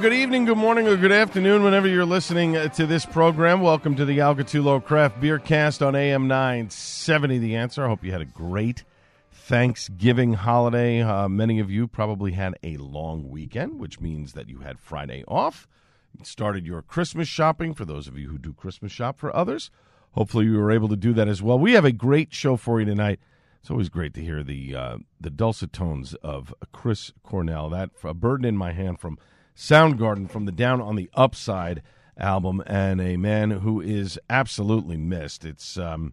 good evening, good morning, or good afternoon, whenever you're listening uh, to this program. Welcome to the Al Gattullo Craft Beer Cast on AM 970. The answer. I hope you had a great Thanksgiving holiday. Uh, many of you probably had a long weekend, which means that you had Friday off. Started your Christmas shopping for those of you who do Christmas shop for others. Hopefully, you were able to do that as well. We have a great show for you tonight. It's always great to hear the uh, the dulcet tones of Chris Cornell. That a burden in my hand from Soundgarden from the Down on the Upside album, and a man who is absolutely missed. It's um,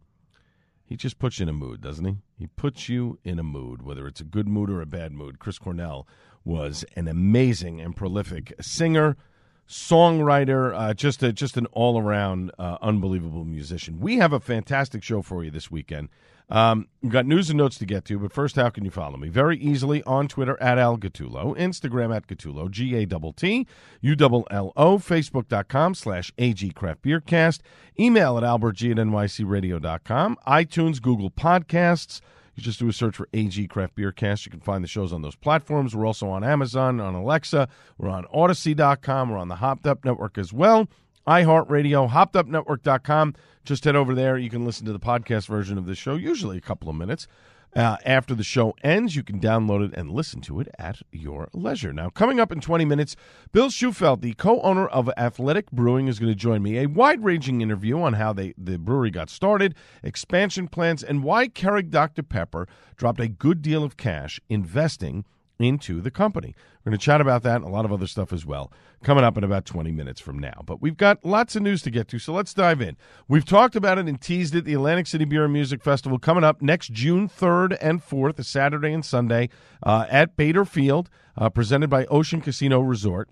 he just puts you in a mood, doesn't he? He puts you in a mood, whether it's a good mood or a bad mood. Chris Cornell was an amazing and prolific singer, songwriter, uh, just a, just an all around uh, unbelievable musician. We have a fantastic show for you this weekend. Um, we've got news and notes to get to, but first, how can you follow me? Very easily on Twitter at Al Gattullo, Instagram at Gattullo, G A T T U L L O, Facebook.com slash AG Craft Beer Cast, email at albertg at nycradio.com, iTunes, Google Podcasts. You just do a search for AG Craft Beer Cast. You can find the shows on those platforms. We're also on Amazon, on Alexa. We're on Odyssey.com. We're on the Hopped Up Network as well. iHeartRadio, hoppedupnetwork.com. Just head over there. You can listen to the podcast version of the show, usually a couple of minutes. Uh, after the show ends, you can download it and listen to it at your leisure. Now, coming up in 20 minutes, Bill Shufelt, the co-owner of Athletic Brewing, is going to join me. A wide-ranging interview on how they, the brewery got started, expansion plans, and why Keurig Dr. Pepper dropped a good deal of cash investing into the company. We're going to chat about that and a lot of other stuff as well coming up in about 20 minutes from now. But we've got lots of news to get to, so let's dive in. We've talked about it and teased it. The Atlantic City Beer and Music Festival coming up next June 3rd and 4th, a Saturday and Sunday uh, at Bader Field, uh, presented by Ocean Casino Resort.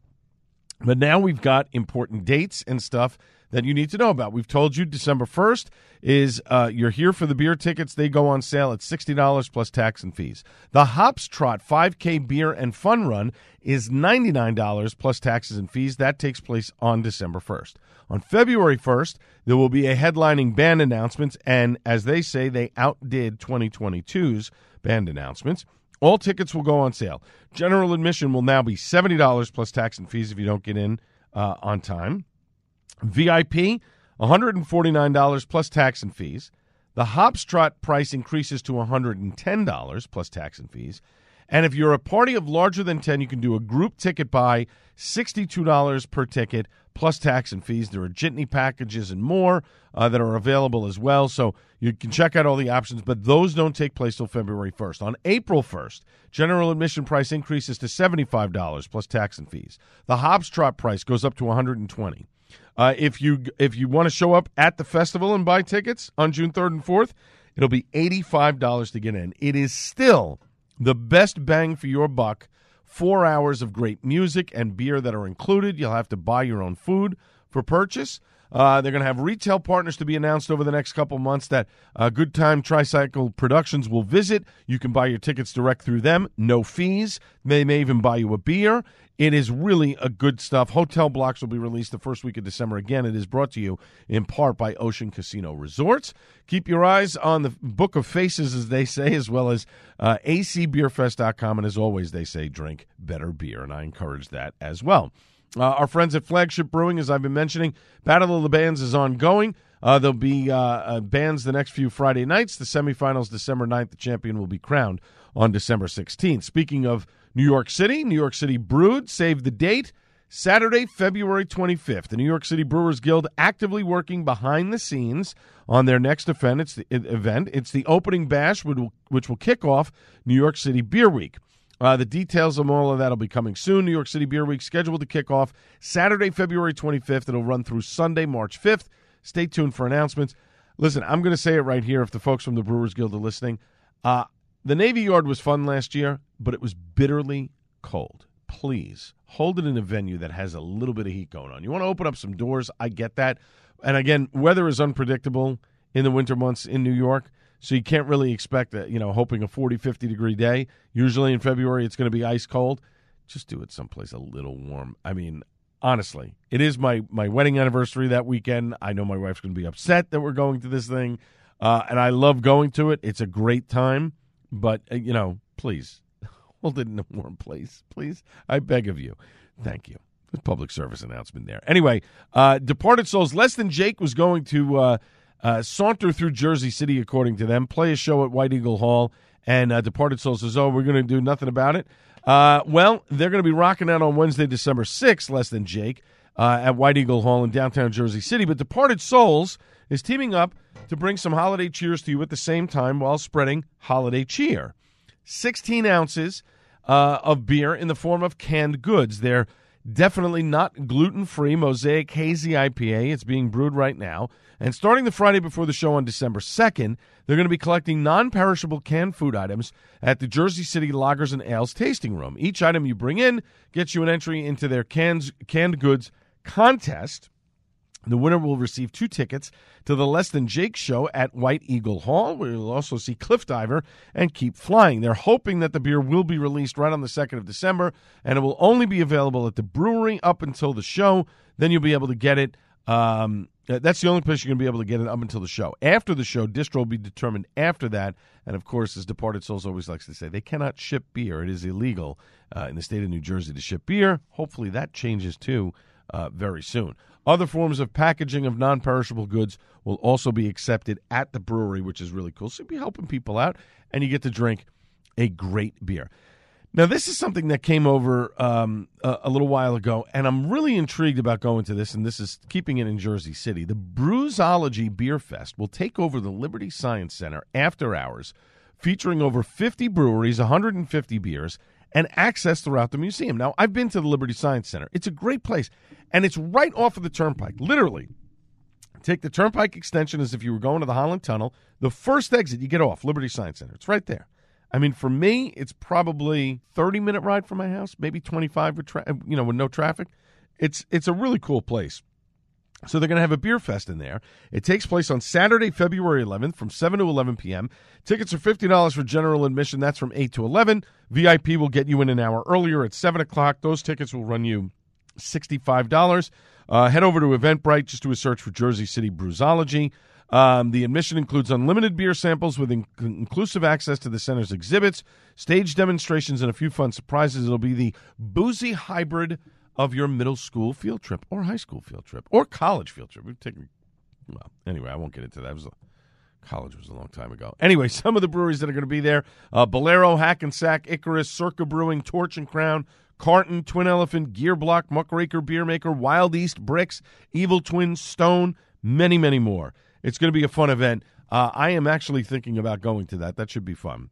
But now we've got important dates and stuff that you need to know about. We've told you December 1st is uh, you're here for the beer tickets. They go on sale at $60 plus tax and fees. The Hops Trot 5K Beer and Fun Run is $99 plus taxes and fees. That takes place on December 1st. On February 1st, there will be a headlining band announcements, and as they say, they outdid 2022's band announcements. All tickets will go on sale. General admission will now be $70 plus tax and fees if you don't get in uh, on time. VIP, $149 plus tax and fees. The Hopstrot price increases to $110 plus tax and fees. And if you're a party of larger than 10, you can do a group ticket buy, $62 per ticket plus tax and fees. There are jitney packages and more uh, that are available as well. So you can check out all the options, but those don't take place till February 1st. On April 1st, general admission price increases to $75 plus tax and fees. The Hops Trot price goes up to 120 uh, if you if you want to show up at the festival and buy tickets on June 3rd and 4th, it'll be $85 to get in. It is still the best bang for your buck. Four hours of great music and beer that are included. You'll have to buy your own food for purchase. Uh, they're going to have retail partners to be announced over the next couple months that uh, Good Time Tricycle Productions will visit. You can buy your tickets direct through them, no fees. They may even buy you a beer. It is really a good stuff. Hotel blocks will be released the first week of December. Again, it is brought to you in part by Ocean Casino Resorts. Keep your eyes on the Book of Faces, as they say, as well as uh, acbeerfest.com. And as always, they say drink better beer, and I encourage that as well. Uh, our friends at Flagship Brewing, as I've been mentioning, Battle of the Bands is ongoing. Uh, there'll be uh, uh, bands the next few Friday nights. The semifinals December 9th. The champion will be crowned on December 16th. Speaking of New York City, New York City Brewed saved the date. Saturday, February 25th. The New York City Brewers Guild actively working behind the scenes on their next event. It's the, event. It's the opening bash, which will, which will kick off New York City Beer Week. Uh, the details of all of that will be coming soon. New York City Beer Week scheduled to kick off Saturday, February 25th. It'll run through Sunday, March 5th. Stay tuned for announcements. Listen, I'm going to say it right here if the folks from the Brewers Guild are listening. Uh, the Navy Yard was fun last year, but it was bitterly cold. Please hold it in a venue that has a little bit of heat going on. You want to open up some doors, I get that. And again, weather is unpredictable in the winter months in New York. So you can't really expect that, you know, hoping a 40, 50 degree day. Usually in February, it's going to be ice cold. Just do it someplace a little warm. I mean, honestly, it is my, my wedding anniversary that weekend. I know my wife's going to be upset that we're going to this thing. Uh, and I love going to it. It's a great time. But, uh, you know, please hold it in a warm place, please. I beg of you. Thank you. Public service announcement there. Anyway, uh, Departed Soles, less than Jake was going to uh, uh, saunter through Jersey City, according to them, play a show at White Eagle Hall, and uh, Departed Soles says, oh, we're going to do nothing about it. Uh, well, they're going to be rocking out on Wednesday, December 6th, less than Jake, uh, at White Eagle Hall in downtown Jersey City. But Departed Soles is teaming up to bring some holiday cheers to you at the same time while spreading holiday cheer. 16 ounces uh, of beer in the form of canned goods. They're definitely not gluten free Mosaic Hazy IPA. It's being brewed right now. And starting the Friday before the show on December 2nd, they're going to be collecting non perishable canned food items at the Jersey City Lagers and Ales tasting room. Each item you bring in gets you an entry into their cans, canned goods contest. The winner will receive two tickets to the Less Than Jake show at White Eagle Hall, where you'll also see Cliff Diver and Keep Flying. They're hoping that the beer will be released right on the 2nd of December, and it will only be available at the brewery up until the show. Then you'll be able to get it. Um, that's the only place you're going to be able to get it up until the show. After the show, distro will be determined after that. And of course, as Departed Soles always likes to say, they cannot ship beer. It is illegal uh, in the state of New Jersey to ship beer. Hopefully, that changes too uh, very soon. Other forms of packaging of non perishable goods will also be accepted at the brewery, which is really cool. So you'll be helping people out, and you get to drink a great beer. Now, this is something that came over um, a, a, little while ago, and I'm really intrigued about going to this, and this is keeping it in Jersey City. The Brewsology Beer Fest will take over the Liberty Science Center after hours, featuring over 50 breweries, 150 beers, and access throughout the museum. Now, I've been to the Liberty Science Center. It's a great place, and it's right off of the turnpike, literally. Take the turnpike extension as if you were going to the Holland Tunnel. The first exit you get off, Liberty Science Center. It's right there. I mean, for me, it's probably 30 minute ride from my house, maybe 25 with tra- you know, with no traffic. It's it's a really cool place. So they're going to have a beer fest in there. It takes place on Saturday, February 11th from 7 to 11 p.m. Tickets are $50 for general admission. That's from 8 to 11. VIP will get you in an hour earlier at 7 o'clock. Those tickets will run you $65. Uh, head over to Eventbrite. Just do a search for Jersey City Brewsology. Um, the admission includes unlimited beer samples with in- inclusive access to the center's exhibits, stage demonstrations, and a few fun surprises. It'll be the boozy hybrid of your middle school field trip or high school field trip or college field trip. We've taken, well, anyway, I won't get into that. Was a, college was a long time ago. Anyway, some of the breweries that are going to be there uh, Bolero, Hackensack, Icarus, Circa Brewing, Torch and Crown, Carton, Twin Elephant, Gear Block, Muckraker Beer Maker, Wild East, Bricks, Evil Twin, Stone, many, many more. It's going to be a fun event. Uh, I am actually thinking about going to that. That should be fun.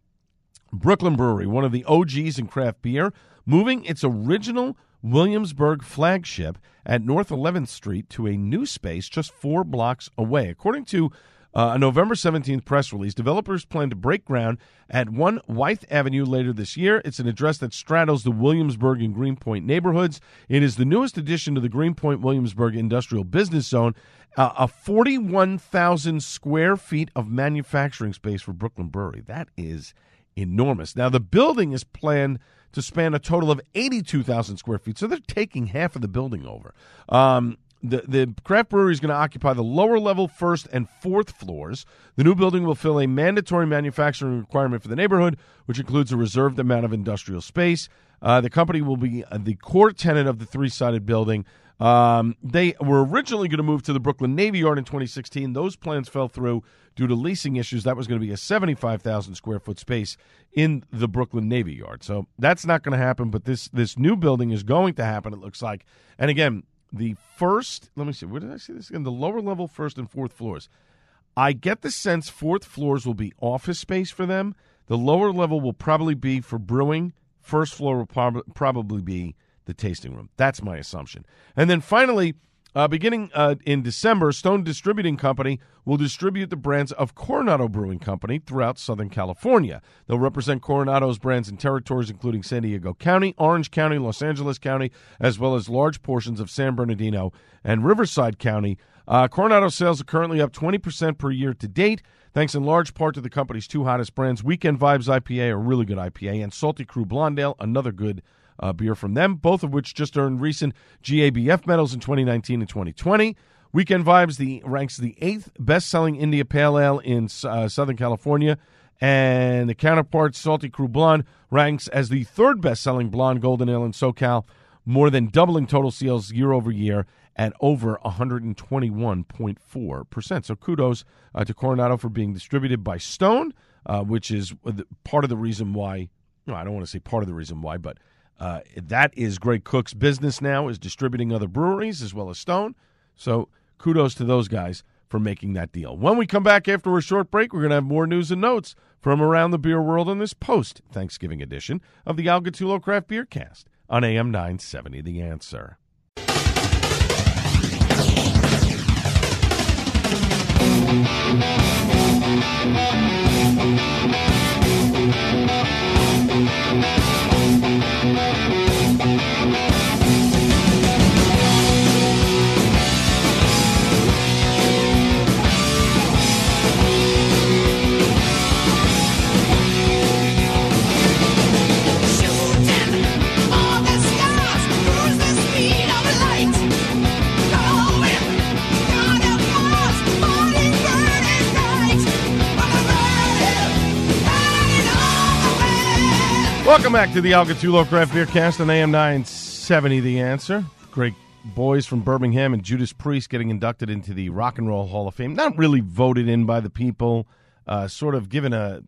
Brooklyn Brewery, one of the OGs in craft beer, moving its original Williamsburg flagship at North 11th Street to a new space just four blocks away. According to uh, a November 17th press release, developers plan to break ground at 1 Wythe Avenue later this year. It's an address that straddles the Williamsburg and Greenpoint neighborhoods. It is the newest addition to the Greenpoint Williamsburg Industrial Business Zone, uh, a 41,000 square feet of manufacturing space for Brooklyn Brewery. That is enormous. Now, the building is planned to span a total of 82,000 square feet. So they're taking half of the building over. Um, the, the craft brewery is going to occupy the lower level first and fourth floors. The new building will fill a mandatory manufacturing requirement for the neighborhood, which includes a reserved amount of industrial space. Uh, the company will be the core tenant of the three sided building. Um, they were originally going to move to the Brooklyn Navy Yard in 2016. Those plans fell through due to leasing issues. That was going to be a 75,000 square foot space in the Brooklyn Navy Yard. So that's not going to happen. But this this new building is going to happen. It looks like. And again, the first. Let me see. Where did I see this again? The lower level, first and fourth floors. I get the sense fourth floors will be office space for them. The lower level will probably be for brewing. First floor will prob- probably be the tasting room. That's my assumption. And then finally, uh, beginning uh, in December, Stone Distributing Company will distribute the brands of Coronado Brewing Company throughout Southern California. They'll represent Coronado's brands in territories including San Diego County, Orange County, Los Angeles County, as well as large portions of San Bernardino and Riverside County. Uh, Coronado sales are currently up 20% per year to date, thanks in large part to the company's two hottest brands, Weekend Vibes IPA, a really good IPA, and Salty Crew Blondale, another good uh, beer from them, both of which just earned recent GABF medals in 2019 and 2020. Weekend Vibes the ranks the eighth best-selling India Pale Ale in uh, Southern California, and the counterpart Salty Crew Blonde ranks as the third best-selling blonde golden ale in SoCal, more than doubling total sales year over year at over 121.4%. So kudos uh, to Coronado for being distributed by Stone, uh, which is part of the reason why. I don't want to say part of the reason why, but uh, that is Greg Koch's business now, is distributing other breweries as well as Stone. So kudos to those guys for making that deal. When we come back after a short break, we're going to have more news and notes from around the beer world on this post Thanksgiving edition of the Al Gattullo Craft Beer Cast on AM 970. The answer. Welcome back to the Al Gattullo Craft Beer Cast on AM 970. The answer. Great boys from Birmingham and Judas Priest getting inducted into the Rock and Roll Hall of Fame. Not really voted in by the people, uh, sort of given a,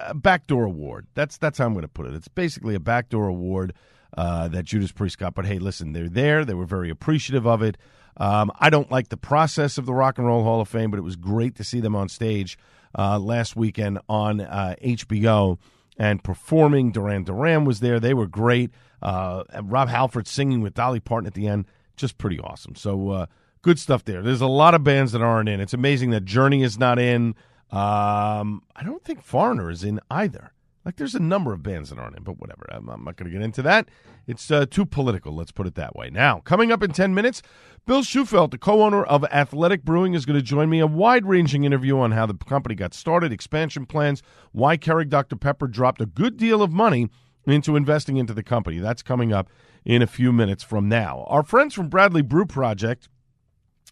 a backdoor award. That's that's how I'm going to put it. It's basically a backdoor award uh, that Judas Priest got. But hey, listen, they're there. They were very appreciative of it. Um, I don't like the process of the Rock and Roll Hall of Fame, but it was great to see them on stage uh, last weekend on uh, HBO and performing. Duran Duran was there. They were great. Uh, Rob Halford singing with Dolly Parton at the end. Just pretty awesome. So uh, good stuff there. There's a lot of bands that aren't in. It's amazing that Journey is not in. Um, I don't think Foreigner is in either. Like there's a number of bands that aren't in, but whatever. I'm, I'm not going to get into that. It's uh, too political. Let's put it that way. Now, coming up in 10 minutes, Bill Shufelt, the co-owner of Athletic Brewing, is going to join me. A wide-ranging interview on how the company got started, expansion plans, why Keurig Dr Pepper dropped a good deal of money into investing into the company. That's coming up in a few minutes from now. Our friends from Bradley Brew Project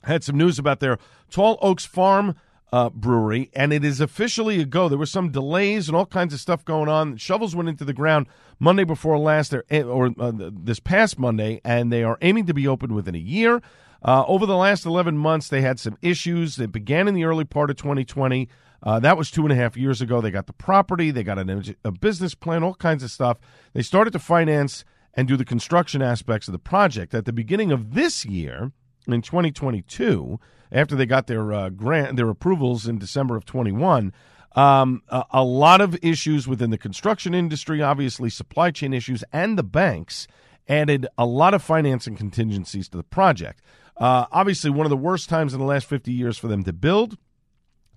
had some news about their Tall Oaks Farm uh, brewery, and it is officially a go. There were some delays and all kinds of stuff going on. Shovels went into the ground Monday before last, or uh, this past Monday, and they are aiming to be open within a year. Uh, over the last 11 months, they had some issues. It began in the early part of 2020. Uh, that was two and a half years ago. They got the property, they got an, a business plan, all kinds of stuff. They started to finance and do the construction aspects of the project. At the beginning of this year, in 2022, after they got their uh, grant, their approvals in December of 21, um, a, a lot of issues within the construction industry, obviously supply chain issues, and the banks added a lot of financing contingencies to the project. Uh, obviously, one of the worst times in the last 50 years for them to build.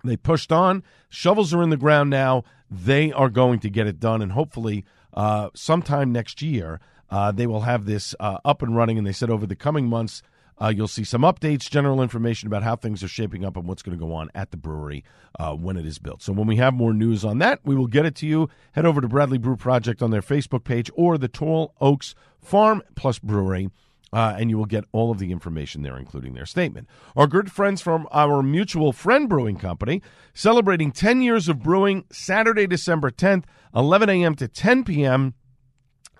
They pushed on. Shovels are in the ground now. They are going to get it done, and hopefully, uh, sometime next year, uh, they will have this uh, up and running. And they said over the coming months, uh, you'll see some updates, general information about how things are shaping up and what's going to go on at the brewery uh, when it is built. So when we have more news on that, we will get it to you. Head over to Bradley Brew Project on their Facebook page or the Tall Oaks Farm Plus Brewery uh, and you will get all of the information there, including their statement. Our good friends from our mutual friend brewing company celebrating 10 years of brewing Saturday, December 10th, 11 a.m. to 10 p.m.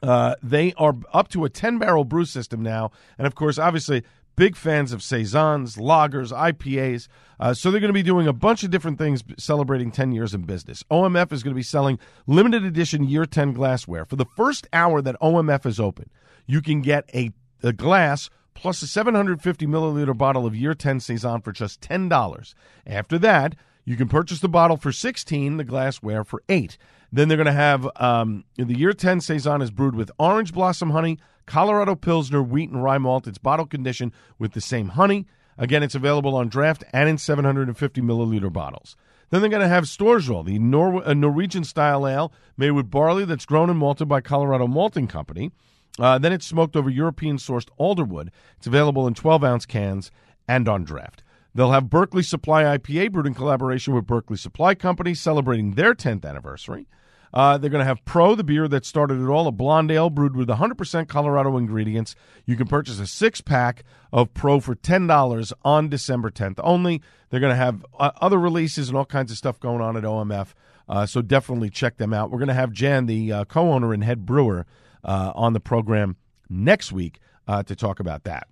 Uh, they are up to a 10 barrel brew system now. And of course, obviously, big fans of Saisons, lagers, IPAs. Uh, so they're going to be doing a bunch of different things celebrating 10 years in business. OMF is going to be selling limited edition year 10 glassware. For the first hour that OMF is open, you can get a, a glass plus a 750 milliliter bottle of year 10 Saison for just $10. After that, you can purchase the bottle for 16, the glassware for 8. Then they're going to have um, the year 10 Saison is brewed with orange blossom honey, Colorado Pilsner, wheat, and rye malt. It's bottle conditioned with the same honey. Again, it's available on draft and in 750 milliliter bottles. Then they're going to have Storsjol, the Nor- a Norwegian style ale made with barley that's grown and malted by Colorado Malting Company. Uh, then it's smoked over European sourced alderwood. It's available in 12 ounce cans and on draft. They'll have Berkeley Supply IPA brewed in collaboration with Berkeley Supply Company, celebrating their 10th anniversary. Uh, they're going to have Pro, the beer that started it all, a blonde ale brewed with 100% Colorado ingredients. You can purchase a six pack of Pro for $10 on December 10th only. They're going to have uh, other releases and all kinds of stuff going on at OMF. Uh, so definitely check them out. We're going to have Jan, the uh, co owner and head brewer, uh, on the program next week uh, to talk about that.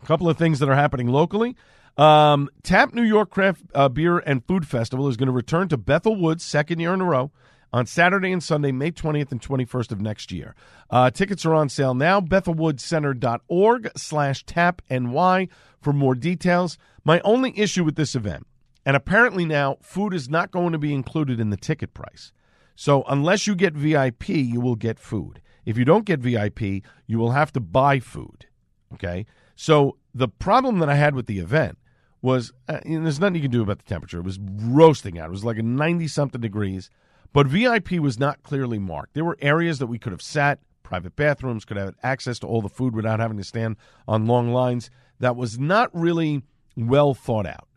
A couple of things that are happening locally. Um, Tap New York Craft Beer and Food Festival is going to return to Bethel Woods, second year in a row, on Saturday and Sunday, May 20th and 21st of next year. Uh, tickets are on sale now. BethelWoodsCenter.org slash tap NY for more details. My only issue with this event, and apparently now food is not going to be included in the ticket price. So unless you get VIP, you will get food. If you don't get VIP, you will have to buy food. Okay? So the problem that I had with the event was uh, there's nothing you can do about the temperature. It was roasting out. It was like a 90 something degrees, but VIP was not clearly marked. There were areas that we could have sat, private bathrooms, could have access to all the food without having to stand on long lines. That was not really well thought out.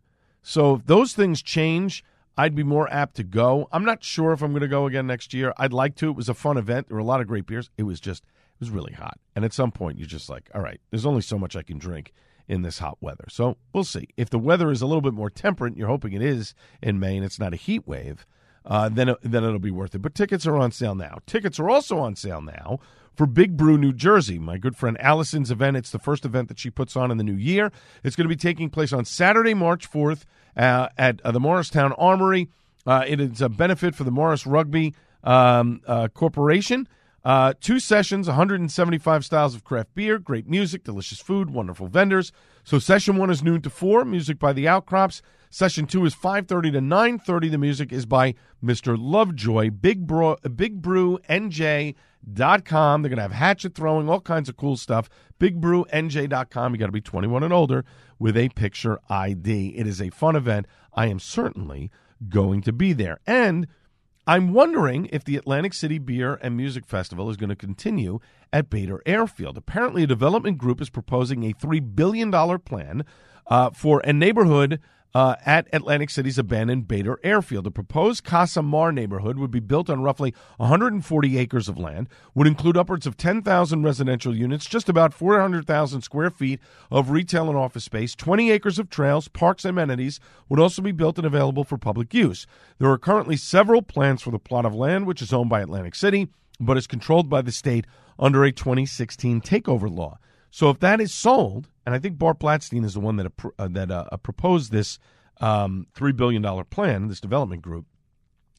So if those things change, I'd be more apt to go. I'm not sure if I'm going to go again next year. I'd like to. It was a fun event. There were a lot of great beers. It was just it was really hot. And at some point you're just like, all right, there's only so much I can drink in this hot weather. So we'll see. If the weather is a little bit more temperate, you're hoping it is in May and it's not a heat wave, uh, then, it, then it'll be worth it. But tickets are on sale now. Tickets are also on sale now for Big Brew New Jersey. My good friend Allison's event. It's the first event that she puts on in the new year. It's going to be taking place on Saturday, March 4th uh, at uh, the Morristown Armory. Uh, it is a benefit for the Morris Rugby um, uh, Corporation. Uh, two sessions, 175 styles of craft beer, great music, delicious food, wonderful vendors. So session one is noon to four, music by the Outcrops. Session two is 5:30 to 9:30. The music is by Mr. Lovejoy. Big Bro, Big Brew NJ. Dot com. They're going to have hatchet throwing, all kinds of cool stuff. BigBrewNJ.com. You got to be 21 and older with a picture ID. It is a fun event. I am certainly going to be there. And I'm wondering if the Atlantic City Beer and Music Festival is going to continue at Bader Airfield. Apparently, a development group is proposing a $3 billion plan uh, for a neighborhood uh, at Atlantic City's abandoned Bader Airfield. The proposed Casa Mar neighborhood would be built on roughly 140 acres of land, would include upwards of 10,000 residential units, just about 400,000 square feet of retail and office space, 20 acres of trails, parks, and amenities would also be built and available for public use. There are currently several plans for the plot of land, which is owned by Atlantic City, but is controlled by the state under a 2016 takeover law. So if that is sold, and I think Bart Blatstein is the one that uh, that uh, proposed this um, three billion dollar plan, this development group.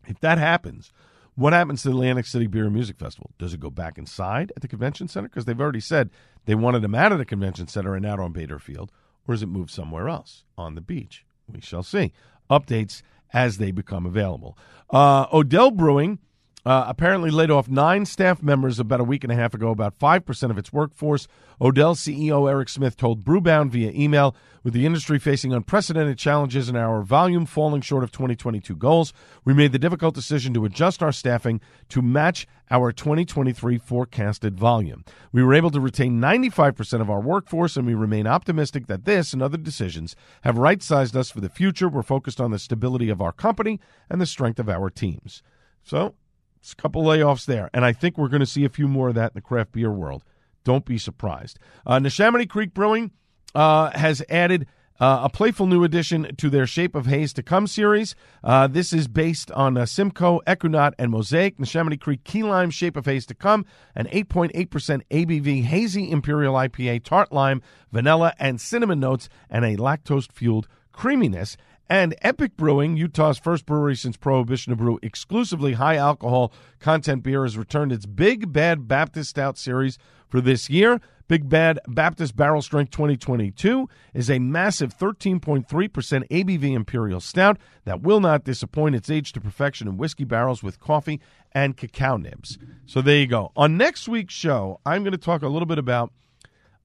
If that happens, what happens to the Atlantic City Beer and Music Festival? Does it go back inside at the convention center? Because they've already said they wanted them out of the convention center and out on Bader Field, or does it move somewhere else on the beach? We shall see. Updates as they become available. Uh, Odell Brewing uh, apparently laid off nine staff members about a week and a half ago, about 5% of its workforce. Odell CEO Eric Smith told Brewbound via email with the industry facing unprecedented challenges and our volume falling short of 2022 goals, we made the difficult decision to adjust our staffing to match our 2023 forecasted volume. We were able to retain 95% of our workforce, and we remain optimistic that this and other decisions have right sized us for the future. We're focused on the stability of our company and the strength of our teams. So, it's a couple layoffs there, and I think we're going to see a few more of that in the craft beer world. Don't be surprised. Uh, Neshaminy Creek Brewing uh, has added uh, a playful new addition to their Shape of Haze to Come series. Uh, this is based on uh, Simcoe, Ekuanot, and Mosaic, Neshaminy Creek Key Lime Shape of Haze to Come, an 8.8% ABV hazy Imperial IPA, tart lime, vanilla, and cinnamon notes, and a lactose fueled creaminess. And Epic Brewing, Utah's first brewery since Prohibition to brew exclusively high alcohol content beer, has returned its Big Bad Baptist Stout series for this year. Big Bad Baptist Barrel Strength 2022 is a massive 13.3% ABV Imperial Stout that will not disappoint. It's aged to perfection in whiskey barrels with coffee and cacao nibs. So there you go. On next week's show, I'm going to talk a little bit about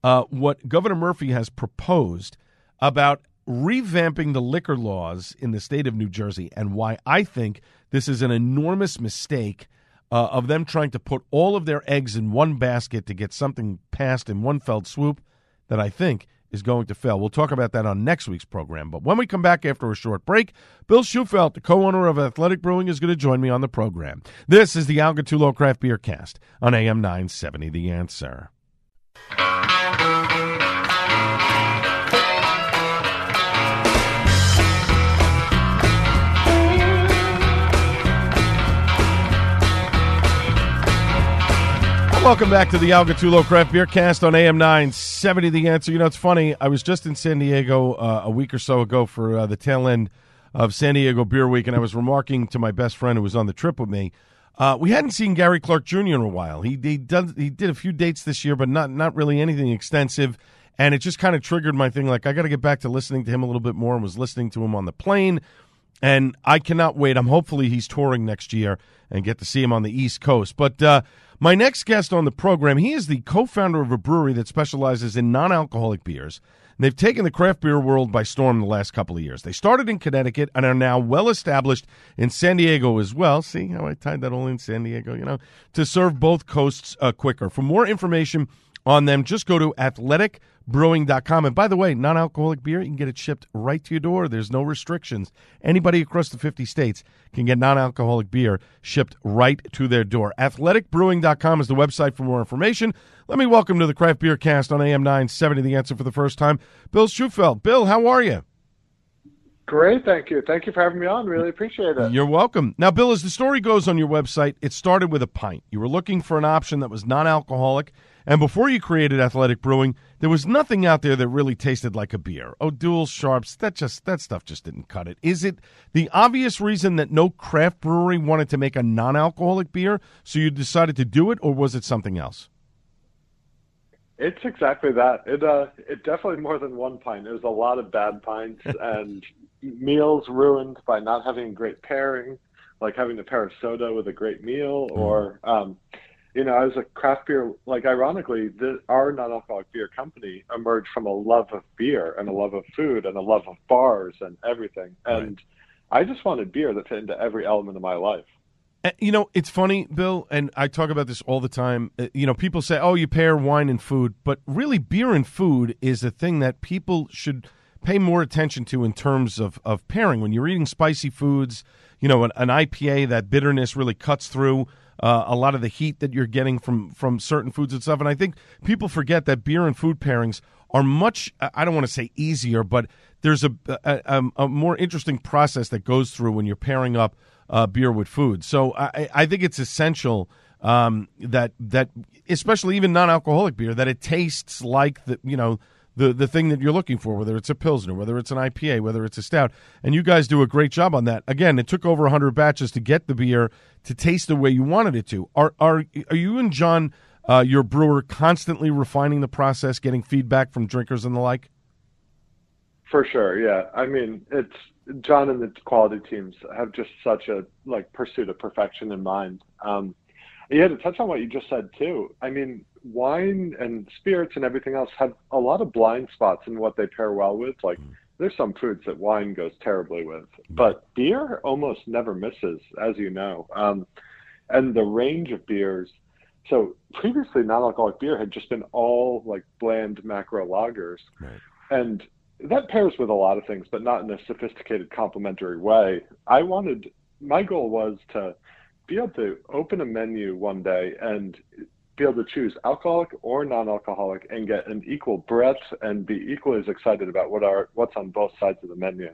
uh, what Governor Murphy has proposed about revamping the liquor laws in the state of New Jersey and why I think this is an enormous mistake uh, of them trying to put all of their eggs in one basket to get something passed in one fell swoop that I think is going to fail. We'll talk about that on next week's program. But when we come back after a short break, Bill Shufelt, the co-owner of Athletic Brewing, is going to join me on the program. This is the Al Gattullo Craft Beer Cast on AM 970 The Answer. Welcome back to the Al Gattullo Craft Beer Cast on AM 970 The Answer. You know, it's funny. I was just in San Diego uh, a week or so ago for uh, the tail end of San Diego Beer Week, and I was remarking to my best friend who was on the trip with me. Uh, we hadn't seen Gary Clark Jr. in a while. He he, does, he did a few dates this year, but not not really anything extensive. And it just kind of triggered my thing. Like I got to get back to listening to him a little bit more. And was listening to him on the plane, and I cannot wait. I'm hopefully he's touring next year and get to see him on the East Coast. But uh, my next guest on the program, he is the co-founder of a brewery that specializes in non-alcoholic beers. And they've taken the craft beer world by storm the last couple of years. They started in Connecticut and are now well established in San Diego as well. See how I tied that all in San Diego, you know, to serve both coasts uh, quicker. For more information on them, just go to athleticbrewing.com. And by the way, non alcoholic beer, you can get it shipped right to your door. There's no restrictions. Anybody across the 50 states can get non alcoholic beer shipped right to their door. Athleticbrewing.com is the website for more information. Let me welcome to the Craft Beer Cast on AM 970, the answer for the first time, Bill Shufelt. Bill, how are you? Great, thank you. Thank you for having me on. Really appreciate it. You're welcome. Now, Bill, as the story goes on your website, it started with a pint. You were looking for an option that was non alcoholic. And before you created Athletic Brewing, there was nothing out there that really tasted like a beer. O'Doul Sharps, that just that stuff just didn't cut it. Is it the obvious reason that no craft brewery wanted to make a non-alcoholic beer, so you decided to do it, or was it something else? It's exactly that. It uh, it definitely more than one pint. It was a lot of bad pints and meals ruined by not having a great pairing, like having to pair of soda with a great meal, or um, you know, as a craft beer, like ironically, the, our non-alcoholic beer company emerged from a love of beer and a love of food and a love of bars and everything. And I just wanted beer that fit into every element of my life. Uh, You know, it's funny, Bill, and I talk about this all the time. Uh, You know, people say, "Oh, you pair wine and food," but really, beer and food is a thing that people should pay more attention to in terms of of pairing. When you're eating spicy foods, you know, an, an IPA, that bitterness really cuts through uh, a lot of the heat that you're getting from from certain foods and stuff. And I think people forget that beer and food pairings are much. I don't want to say easier, but there's a a, a, a more interesting process that goes through when you're pairing up uh, beer with food. So I, I think it's essential um, that that especially even non-alcoholic beer that it tastes like the you know the the thing that you're looking for, whether it's a pilsner, whether it's an IPA, whether it's a stout. And you guys do a great job on that. Again, it took over 100 batches to get the beer to taste the way you wanted it to. Are are are you and John, uh, your brewer, constantly refining the process, getting feedback from drinkers and the like? For sure, yeah. I mean, it's John and the quality teams have just such a like pursuit of perfection in mind. Um, yeah, to touch on what you just said too. I mean, wine and spirits and everything else have a lot of blind spots in what they pair well with. Like, there's some foods that wine goes terribly with, but beer almost never misses, as you know. Um, and the range of beers. So previously, non-alcoholic beer had just been all like bland macro lagers, and that pairs with a lot of things, but not in a sophisticated complementary way. I wanted my goal was to be able to open a menu one day and be able to choose alcoholic or non-alcoholic and get an equal breadth and be equally as excited about what are what's on both sides of the menu.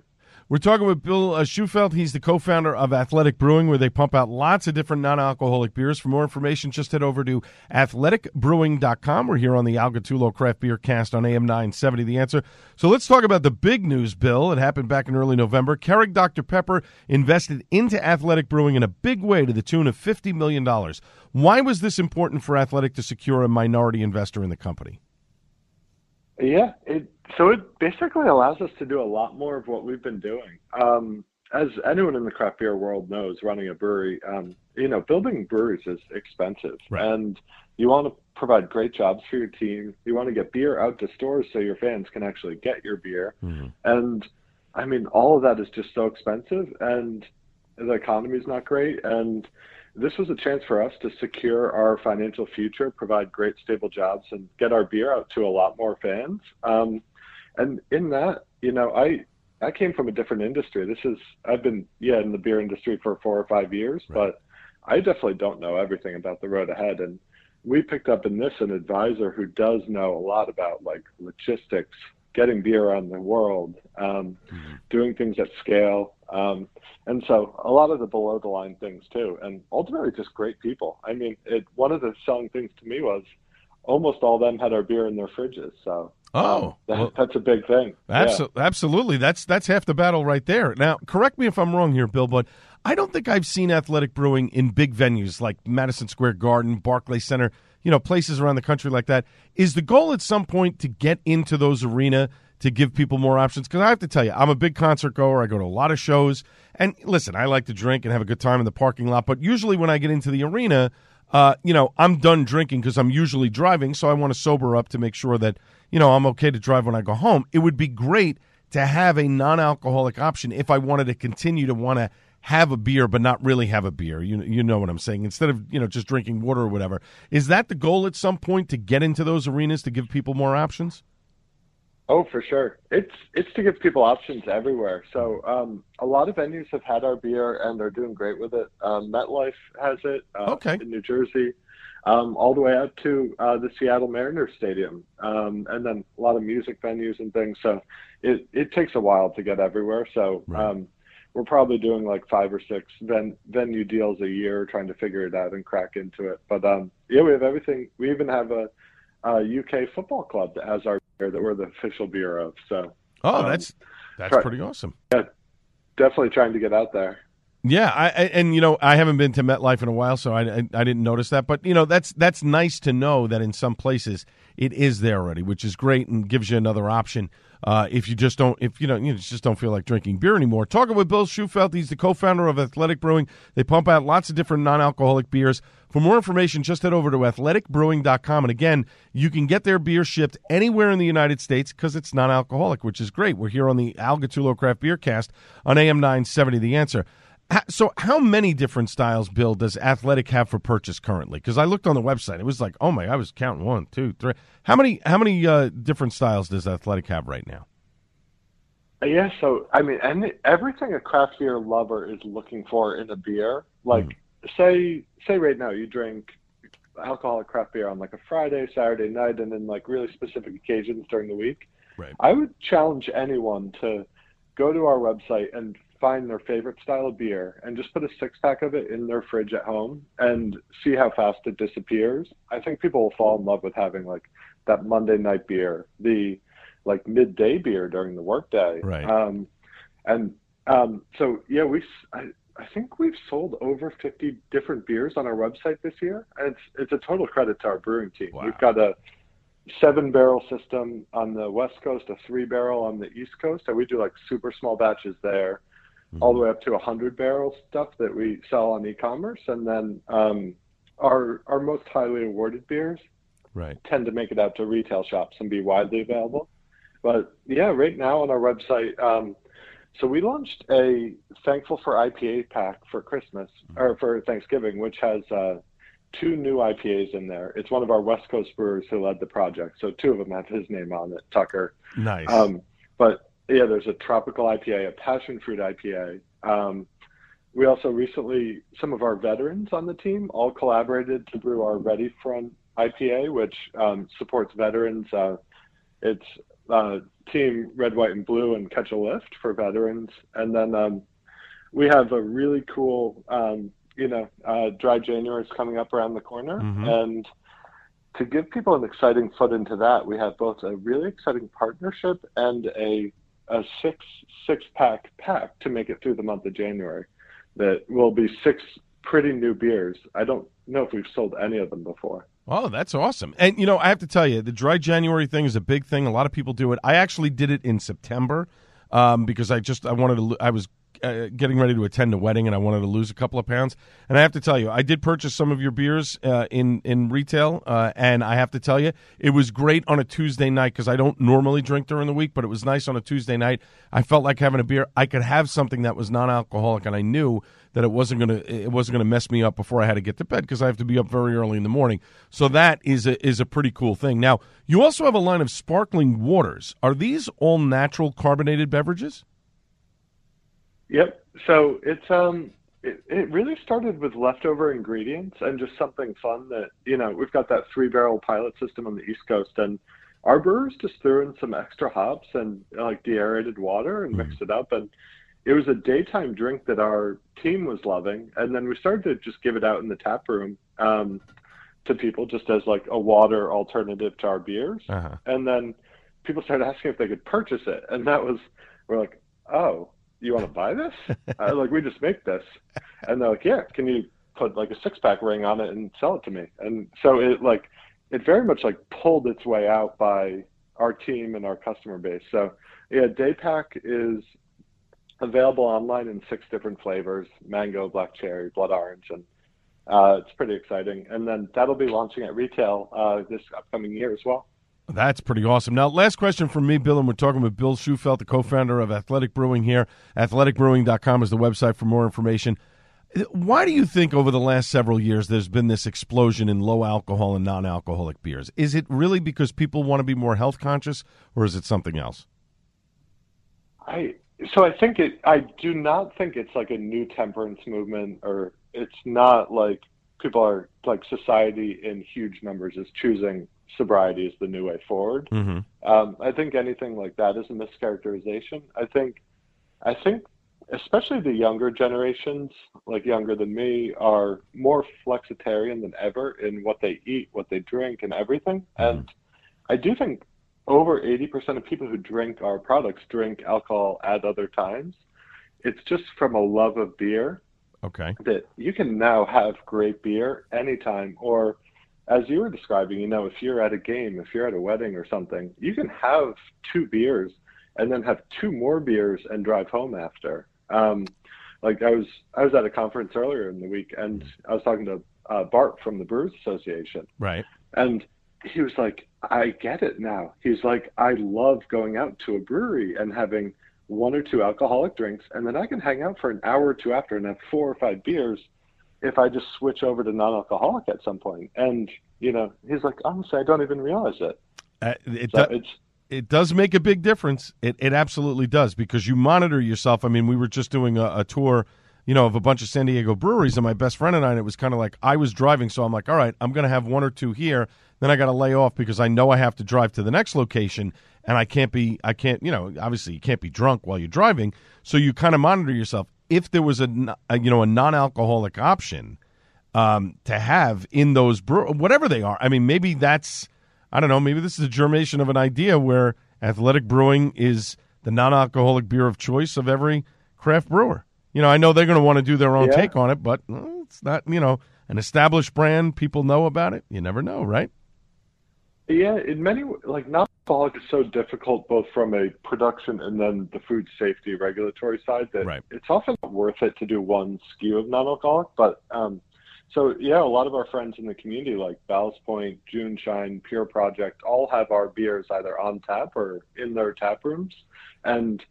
We're talking with Bill uh, Shufelt. He's the co-founder of Athletic Brewing, where they pump out lots of different non-alcoholic beers. For more information, just head over to athleticbrewing.com. We're here on the Al Gattullo Craft Beer Cast on AM 970, The Answer. So let's talk about the big news, Bill. It happened back in early November. Keurig Dr. Pepper invested into Athletic Brewing in a big way to the tune of $50 million. Why was this important for Athletic to secure a minority investor in the company? Yeah, it so it basically allows us to do a lot more of what we've been doing. Um, as anyone in the craft beer world knows, running a brewery, um, you know, building breweries is expensive, Right. and you want to provide great jobs for your team. You want to get beer out to stores so your fans can actually get your beer, and I mean, all of that is just so expensive, and the economy is not great, and this was a chance for us to secure our financial future, provide great stable jobs, and get our beer out to a lot more fans. Um, and in that, you know, I I came from a different industry. This is I've been yeah in the beer industry for four or five years, but I definitely don't know everything about the road ahead. And we picked up in this an advisor who does know a lot about like logistics, getting beer around the world, um, doing things at scale. Um, and so a lot of the below the line things too, and ultimately just great people. I mean, it one of the selling things to me was almost all of them had our beer in their fridges. So Oh, that, well- that's a big thing. Yeah. Absolutely. That's that's half the battle right there. Now, correct me if I'm wrong here, Bill, but I don't think I've seen athletic brewing in big venues like Madison Square Garden, Barclay Center, you know, places around the country like that. Is the goal at some point to get into those arena to give people more options? Because I have to tell you, I'm a big concert goer. I go to a lot of shows. And listen, I like to drink and have a good time in the parking lot, but usually when I get into the arena, uh, you know, I'm done drinking because I'm usually driving, so I want to sober up to make sure that, you know, I'm okay to drive when I go home. It would be great to have a non alcoholic option if I wanted to continue to want to have a beer but not really have a beer. You you know what I'm saying? Instead of, you know, just drinking water or whatever. Is that the goal at some point to get into those arenas to give people more options? Oh, for sure. It's it's to give people options everywhere. So um, a lot of venues have had our beer and they're doing great with it. Um, MetLife has it uh, Okay. in New Jersey, um, all the way out to uh, the Seattle Mariners Stadium, um, and then a lot of music venues and things. So it it takes a while to get everywhere. So Right. um, we're probably doing like five or six ven- venue deals a year, trying to figure it out and crack into it. But um, yeah, we have everything. We even have a, a UK football club that has our that we're the official beer of. So Oh, Um, that's that's try- pretty awesome. Yeah, definitely trying to get out there. Yeah, I, I and you know I haven't been to MetLife in a while, so I, I I didn't notice that. But you know that's that's nice to know that in some places it is there already, which is great and gives you another option uh, if you just don't if you know you just don't feel like drinking beer anymore. Talking with Bill Shufelt, he's the co-founder of Athletic Brewing. They pump out lots of different non-alcoholic beers. For more information, just head over to athleticbrewing.com. And again, you can get their beer shipped anywhere in the United States because it's non-alcoholic, which is great. We're here on the Al Gattullo Craft Beer Cast on AM 970. The answer. So, how many different styles, Bill, does Athletic have for purchase currently? Because I looked on the website, it was like, oh my, I was counting one, two, three. How many? How many uh, different styles does Athletic have right now? Uh, Yeah, so I mean, and everything a craft beer lover is looking for in a beer, like say say right now you drink alcoholic craft beer on like a Friday, Saturday night, and then like really specific occasions during the week. Right. I would challenge anyone to go to our website and find their favorite style of beer and just put a six pack of it in their fridge at home and see how fast it disappears. I think people will fall in love with having like that Monday night beer, the like midday beer during the workday. Right. Um, and um, so yeah, we I, I think we've sold over 50 different beers on our website this year. And it's it's a total credit to our brewing team. Wow. We've got a seven barrel system on the west coast, a three barrel on the east coast, and we do like super small batches there, all the way up to a hundred barrel stuff that we sell on e-commerce, and then um, our our most highly awarded beers Right. tend to make it out to retail shops and be widely available. But yeah, right now on our website, um, so we launched a Thankful for IPA pack for Christmas or for Thanksgiving, which has uh, two new IPAs in there. It's one of our West Coast brewers who led the project, so two of them have his name on it, Tucker. Nice. Um, but yeah, there's a tropical IPA, a passion fruit IPA. Um, we also recently, some of our veterans on the team all collaborated to brew our Ready Front IPA, which um, supports veterans. Uh, it's uh, Team Red, White, and Blue and Catch a Lift for veterans, and then um, we have a really cool, um, you know, uh, Dry January is coming up around the corner, and to give people an exciting foot into that, we have both a really exciting partnership and a a six six pack pack to make it through the month of January. That will be six pretty new beers. I don't know if we've sold any of them before. Oh, that's awesome. And you know, I have to tell you, the dry January thing is a big thing. A lot of people do it. I actually did it in September um, because I just I wanted to. I was uh, getting ready to attend a wedding and I wanted to lose a couple of pounds. And I have to tell you, I did purchase some of your beers uh, in in retail, uh, and I have to tell you, it was great on a Tuesday night because I don't normally drink during the week, but it was nice on a Tuesday night. I felt like having a beer. I could have something that was non-alcoholic, and I knew that it wasn't gonna it wasn't gonna mess me up before I had to get to bed because I have to be up very early in the morning. So that is a is a pretty cool thing. Now you also have a line of sparkling waters. Are these all natural carbonated beverages? Yep. So it's um it, it really started with leftover ingredients and just something fun that you know we've got that three barrel pilot system on the East Coast and our brewers just threw in some extra hops and like deaerated water and mixed it up. And it was a daytime drink that our team was loving. And then we started to just give it out in the tap room um, to people just as like a water alternative to our beers. Uh-huh. and then people started asking if they could purchase it. And that was we're like oh you want to buy this? Uh, like we just make this. And they're like yeah can you put like a six pack ring on it and sell it to me? And so it like it very much like pulled its way out by our team and our customer base. So yeah daypack is available online in six different flavors mango black cherry blood orange and uh, it's pretty exciting. And then that'll be launching at retail uh, this upcoming year as well That's pretty awesome. Now, last question from me, Bill, and we're talking with Bill Shufelt, the co-founder of Athletic Brewing here. Athleticbrewing.com is the website for more information. Why do you think over the last several years there's been this explosion in low alcohol and non-alcoholic beers? Is it really because people want to be more health conscious, or is it something else? I so I think it. I do not think it's like a new temperance movement, or it's not like people are like society in huge numbers is choosing sobriety is the new way forward. Mm-hmm. Um, I think anything like that is a mischaracterization. I think, I think, especially the younger generations, like younger than me, are more flexitarian than ever in what they eat, what they drink, and everything. And I do think over 80% of people who drink our products drink alcohol at other times. It's just from a love of beer Okay. that you can now have great beer anytime or as you were describing you know if you're at a game if you're at a wedding or something you can have two beers and then have two more beers and drive home after um like i was i was at a conference earlier in the week and i was talking to uh, bart from the brewers association Right. and he was like, I get it now. He's like, I love going out to a brewery and having one or two alcoholic drinks, and then I can hang out for an hour or two after and have four or five beers if I just switch over to non alcoholic at some point. And, you know, he's like, honestly, I don't even realize it. Uh, it, So do- it does make a big difference. It it absolutely does because you monitor yourself. I mean, we were just doing a, a tour, you know, of a bunch of San Diego breweries, and my best friend and I, and it was kind of like I was driving, so I'm like, all right, I'm going to have one or two here, then I got to lay off because I know I have to drive to the next location, and I can't be, I can't, you know, obviously you can't be drunk while you're driving, so you kind of monitor yourself. If there was a you know, a non-alcoholic option um, to have in those brew, whatever they are, I mean, maybe that's. I don't know, maybe this is a germination of an idea where athletic brewing is the non alcoholic beer of choice of every craft brewer. You know, I know they're going to want to do their own Yeah. take on it, but well, it's not, you know, an established brand. People know about it. You never know, right? Yeah, in many, like, non alcoholic is so difficult both from a production and then the food safety regulatory side that Right. it's often not worth it to do one SKU of non alcoholic. But, um, So yeah, a lot of our friends in the community, like Ballast Point, JuneShine, Pure Project, all have our beers either on tap or in their tap rooms. And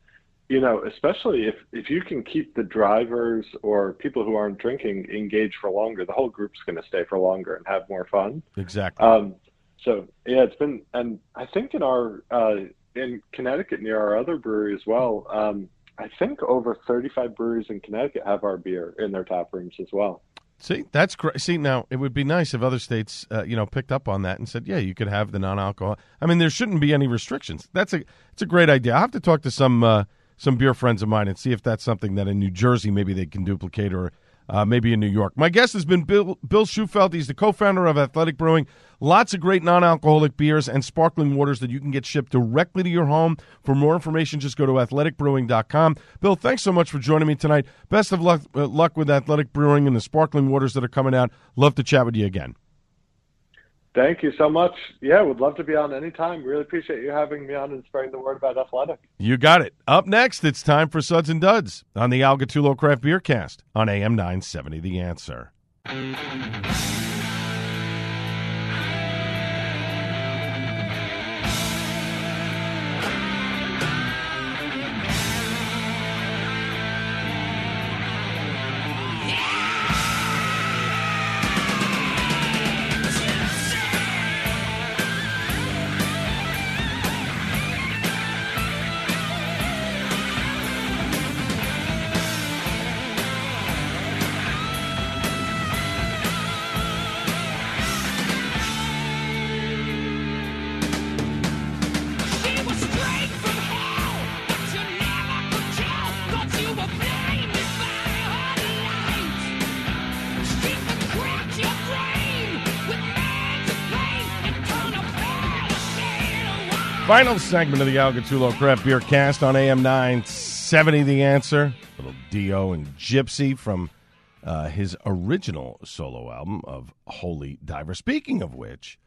you know, especially if if you can keep the drivers or people who aren't drinking engaged for longer, the whole group's going to stay for longer and have more fun. Exactly. Um, so yeah, it's been, and I think in our uh, in Connecticut near our other brewery as well. Um, I think over 35 breweries in Connecticut have our beer in their tap rooms as well. See, that's great. See, now it would be nice if other states, uh, you know, picked up on that and said, "Yeah, you could have the non-alcohol." I mean, there shouldn't be any restrictions. That's a it's a great idea. I have to talk to some uh, some beer friends of mine and see if that's something that in New Jersey maybe they can duplicate or uh, maybe in New York. My guest has been Bill Bill Shufelt. He's the co-founder of Athletic Brewing. Lots of great non-alcoholic beers and sparkling waters that you can get shipped directly to your home. For more information, just go to athleticbrewing.com. Bill, thanks so much for joining me tonight. Best of luck, uh, luck with Athletic Brewing and the sparkling waters that are coming out. Love to chat with you again. Thank you so much. Yeah, would love to be on anytime. Really appreciate you having me on and spreading the word about athletic. You got it. Up next, it's time for Suds and Duds on the Al Gattullo Craft Beer Cast on AM 970 The Answer. Final segment of the Al Gattullo Craft Beer Cast on AM 970 The Answer. Little Dio and Gypsy from uh, his original solo album of Holy Diver. Speaking of which,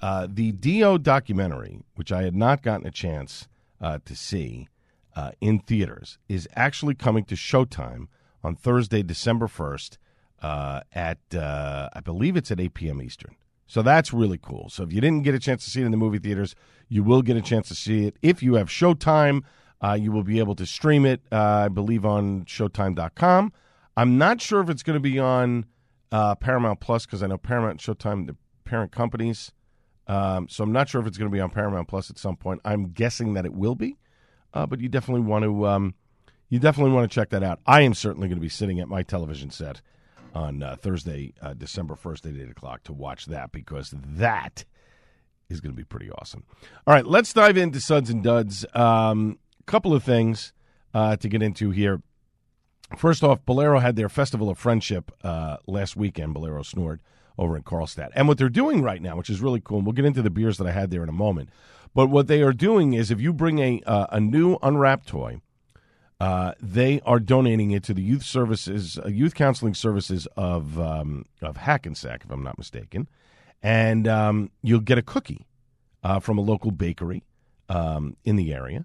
uh, the Dio documentary, which I had not gotten a chance uh, to see uh, in theaters, is actually coming to Showtime on Thursday, December 1st uh, at, uh, I believe it's at 8 p.m. Eastern. So that's really cool. So if you didn't get a chance to see it in the movie theaters, you will get a chance to see it. If you have Showtime, uh, you will be able to stream it, uh, I believe, on Showtime.com. I'm not sure if it's going to be on uh, Paramount Plus because I know Paramount Showtime, the parent companies. Um, so I'm not sure if it's going to be on Paramount Plus at some point. I'm guessing that it will be, uh, but you definitely want to um, you definitely want to check that out. I am certainly going to be sitting at my television set on uh, Thursday, uh, December 1st at 8 o'clock to watch that because that is going to be pretty awesome. All right, let's dive into Suds and Duds. A um, couple of things uh, to get into here. First off, Bolero had their Festival of Friendship uh, last weekend, Bolero Snort, over in Carlstadt. And what they're doing right now, which is really cool, and we'll get into the beers that I had there in a moment, but what they are doing is if you bring a, uh, a new unwrapped toy, uh, they are donating it to the youth services, uh, youth counseling services of um, of Hackensack, if I'm not mistaken, and um, you'll get a cookie uh, from a local bakery um, in the area,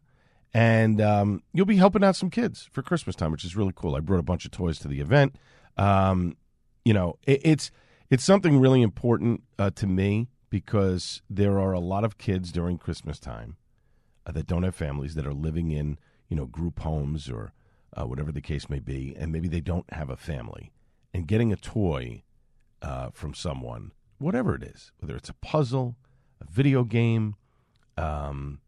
and um, you'll be helping out some kids for Christmas time, which is really cool. I brought a bunch of toys to the event. Um, you know, it, it's it's something really important uh, to me because there are a lot of kids during Christmas time uh, that don't have families that are living in you know group homes or uh, whatever the case may be, and maybe they don't have a family, and getting a toy uh, from someone, whatever it is, whether it's a puzzle, a video game, um,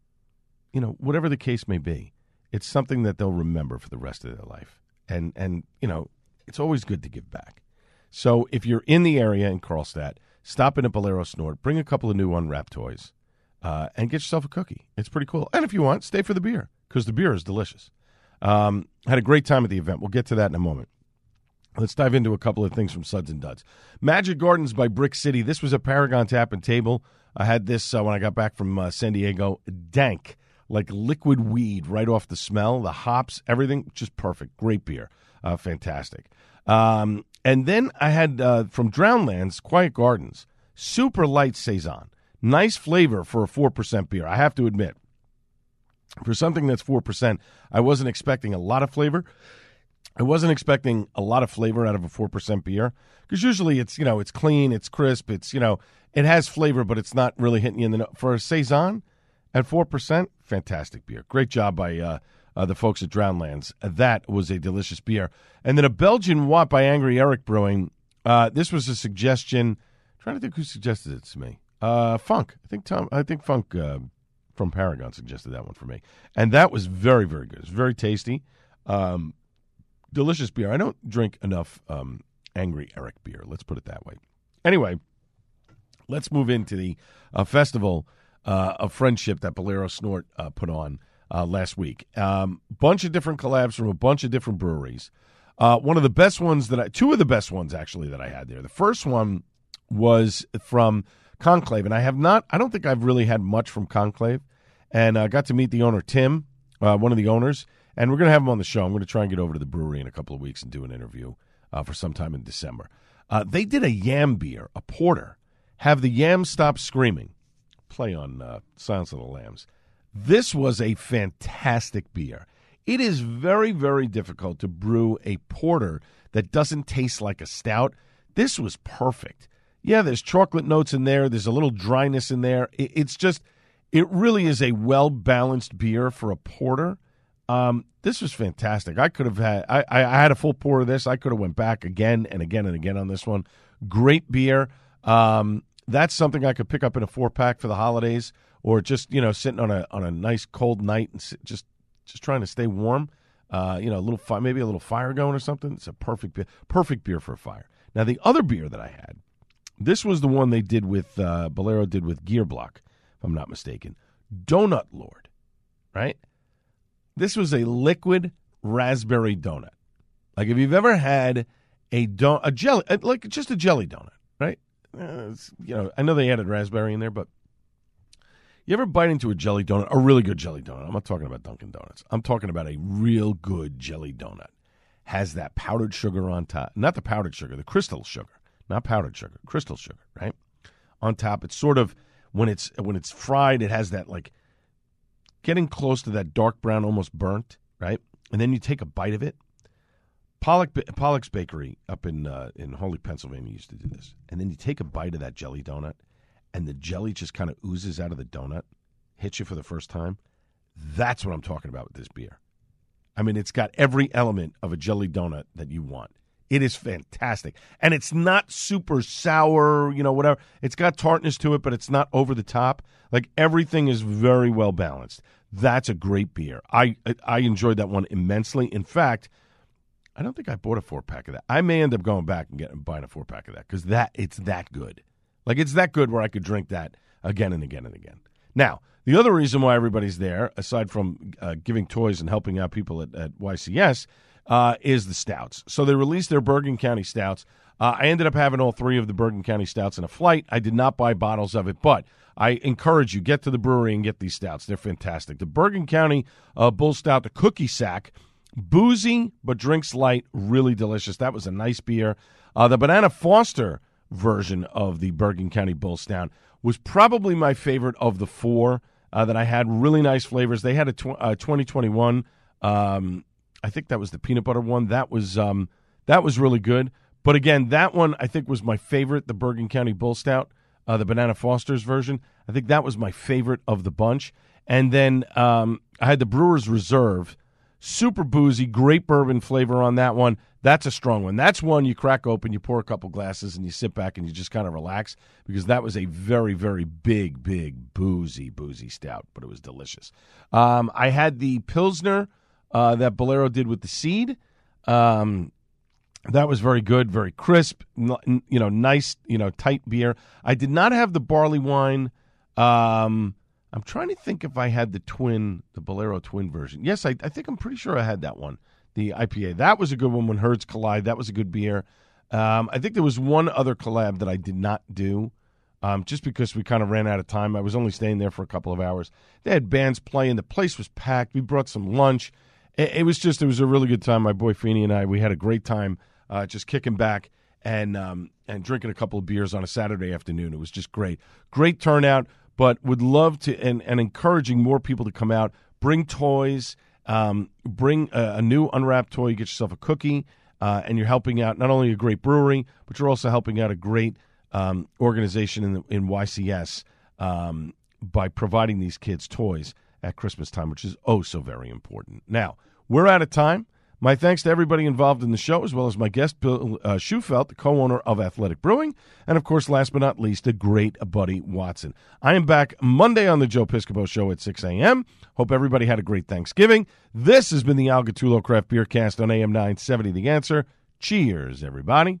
you know, whatever the case may be, it's something that they'll remember for the rest of their life, and and you know, it's always good to give back. So if you're in the area in Carlstadt, stop in at Bolero Snort, bring a couple of new unwrapped toys, uh, and get yourself a cookie. It's pretty cool. And if you want, stay for the beer because the beer is delicious. Um, had a great time at the event. We'll get to that in a moment. Let's dive into a couple of things from Suds and Duds. Magic Gardens by Brick City. This was a Paragon Tap and Table. I had this uh, when I got back from uh, San Diego. Dank, like liquid weed, right off the smell, the hops, everything, just perfect. Great beer. Uh, fantastic. Um, and then I had uh, from Drowned Lands, Quiet Gardens, super light Saison. Nice flavor for a 4% beer, I have to admit. For something that's 4%, I wasn't expecting a lot of flavor. I wasn't expecting a lot of flavor out of a 4% beer because usually it's, you know, it's clean, it's crisp, it's, you know, it has flavor, but it's not really hitting you in the no- For a Saison at 4%, fantastic beer. Great job by uh, uh, the folks at Drowned Lands. That was a delicious beer. And then a Belgian Watt by Angry Erik Brewing. Uh, this was a suggestion. trying to think who suggested it to me. Uh, Funk. I think Tom. I think Funk uh, from Paragon suggested that one for me, and that was very very good. It's very tasty, um, delicious beer. I don't drink enough um, Angry Erik beer. Let's put it that way. Anyway, let's move into the uh, festival uh, of friendship that Bolero Snort uh, put on uh, last week. Um, bunch of different collabs from a bunch of different breweries. Uh, one of the best ones that I, two of the best ones actually that I had there. The first one was from Conclave, and I have not. I don't think I've really had much from Conclave, and I got to meet the owner Tim, uh, one of the owners, and we're going to have him on the show. I'm going to try and get over to the brewery in a couple of weeks and do an interview uh, for sometime in December. Uh, they did a yam beer, a porter. Have the yams stop screaming. Play on uh, Silence of the Lambs. This was a fantastic beer. It is very, very difficult to brew a porter that doesn't taste like a stout. This was perfect. Yeah, there's chocolate notes in there. There's a little dryness in there. It, it's just, it really is a well balanced beer for a porter. Um, this was fantastic. I could have had, I, I had a full pour of this. I could have went back again and again and again on this one. Great beer. Um, that's something I could pick up in a four pack for the holidays, or just you know sitting on a on a nice cold night and sit, just just trying to stay warm. Uh, you know, a little fi- maybe a little fire going or something. It's a perfect beer, perfect beer for a fire. Now the other beer that I had, this was the one they did with uh, Bolero did with Gear Block, if I'm not mistaken. Donut Lord, right? This was a liquid raspberry donut. Like if you've ever had a don a jelly like just a jelly donut, right? Uh, you know, I know they added raspberry in there, but you ever bite into a jelly donut, a really good jelly donut? I'm not talking about Dunkin' Donuts. I'm talking about a real good jelly donut. Has that powdered sugar on top, not the powdered sugar, the crystal sugar, not powdered sugar, crystal sugar, right? On top, it's sort of when it's when it's fried, it has that like getting close to that dark brown, almost burnt, right? And then you take a bite of it. Pollock Pollock's Bakery up in uh, in Hawley, Pennsylvania used to do this. And then you take a bite of that jelly donut, and the jelly just kind of oozes out of the donut, hits you for the first time. That's what I'm talking about with this beer. I mean, it's got every element of a jelly donut that you want. It is fantastic. And it's not super sour, you know, whatever. It's got tartness to it, but it's not over the top. Like everything is very well balanced. That's a great beer. I I enjoyed that one immensely. In fact, I don't think I bought a four pack of that. I may end up going back and getting buying a four pack of that because that it's that good. Like it's that good where I could drink that again and again and again. Now, the other reason why everybody's there, aside from uh, giving toys and helping out people at, at YCS, uh, is the stouts. So they released their Bergen County stouts. Uh, I ended up having all three of the Bergen County stouts in a flight. I did not buy bottles of it, but I encourage you get to the brewery and get these stouts. They're fantastic. The Bergen County uh, Bull Stout, the cookie sack, boozy but drinks light, really delicious. That was a nice beer. Uh, the Banana Foster version of the Bergen County Bull Stout was probably my favorite of the four uh, that I had. Really nice flavors. They had a tw- uh, 2021. Um, I think that was the peanut butter one. That was um, that was really good. But again, that one I think was my favorite. The Bergen County Bull Stout, uh, the Banana Foster's version. I think that was my favorite of the bunch. And then um, I had the Brewers Reserve, super boozy, great bourbon flavor on that one. That's a strong one. That's one you crack open, you pour a couple glasses, and you sit back and you just kind of relax because that was a very, very big, big boozy, boozy stout, but it was delicious. Um, I had the Pilsner uh, that Bolero did with the seed. Um, that was very good, very crisp, n- you know, nice, you know, tight beer. I did not have the barley wine. Um, I'm trying to think if I had the twin, the Bolero twin version. Yes, I, I think I'm pretty sure I had that one, the IPA. That was a good one when Herds Collide. That was a good beer. Um, I think there was one other collab that I did not do, um, just because we kind of ran out of time. I was only staying there for a couple of hours. They had bands playing. The place was packed. We brought some lunch. It, it was just, it was a really good time. My boy Feeney and I, we had a great time uh, just kicking back and um, and drinking a couple of beers on a Saturday afternoon. It was just great. Great turnout but would love to and, and encouraging more people to come out, bring toys, um, bring a, a new unwrapped toy, get yourself a cookie, uh, and you're helping out not only a great brewery, but you're also helping out a great um, organization in, the, in YCS um, by providing these kids toys at Christmas time, which is oh so very important. Now, we're out of time. My thanks to everybody involved in the show, as well as my guest, Bill uh, Shufelt, the co owner of Athletic Brewing, and of course, last but not least, the great Buddy Watson. I am back Monday on the Joe Piscopo Show at 6 a.m. Hope everybody had a great Thanksgiving. This has been the Al Gattullo Craft Beer Cast on AM 970 The Answer. Cheers, everybody.